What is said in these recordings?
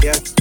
Tiempo.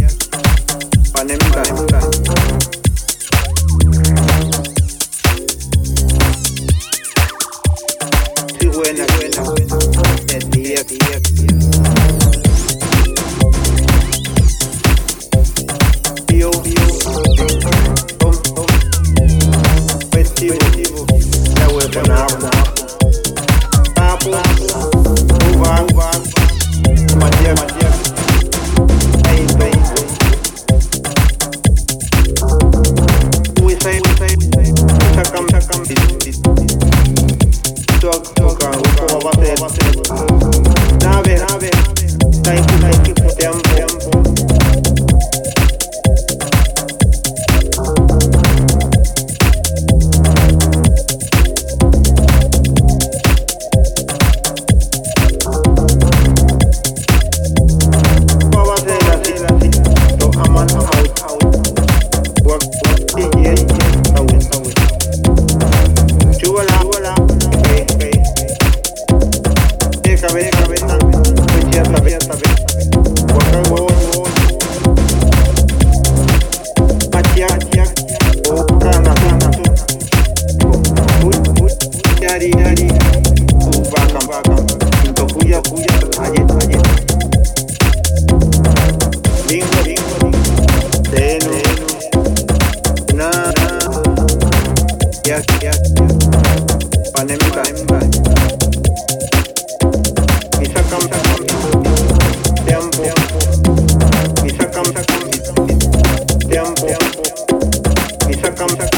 Y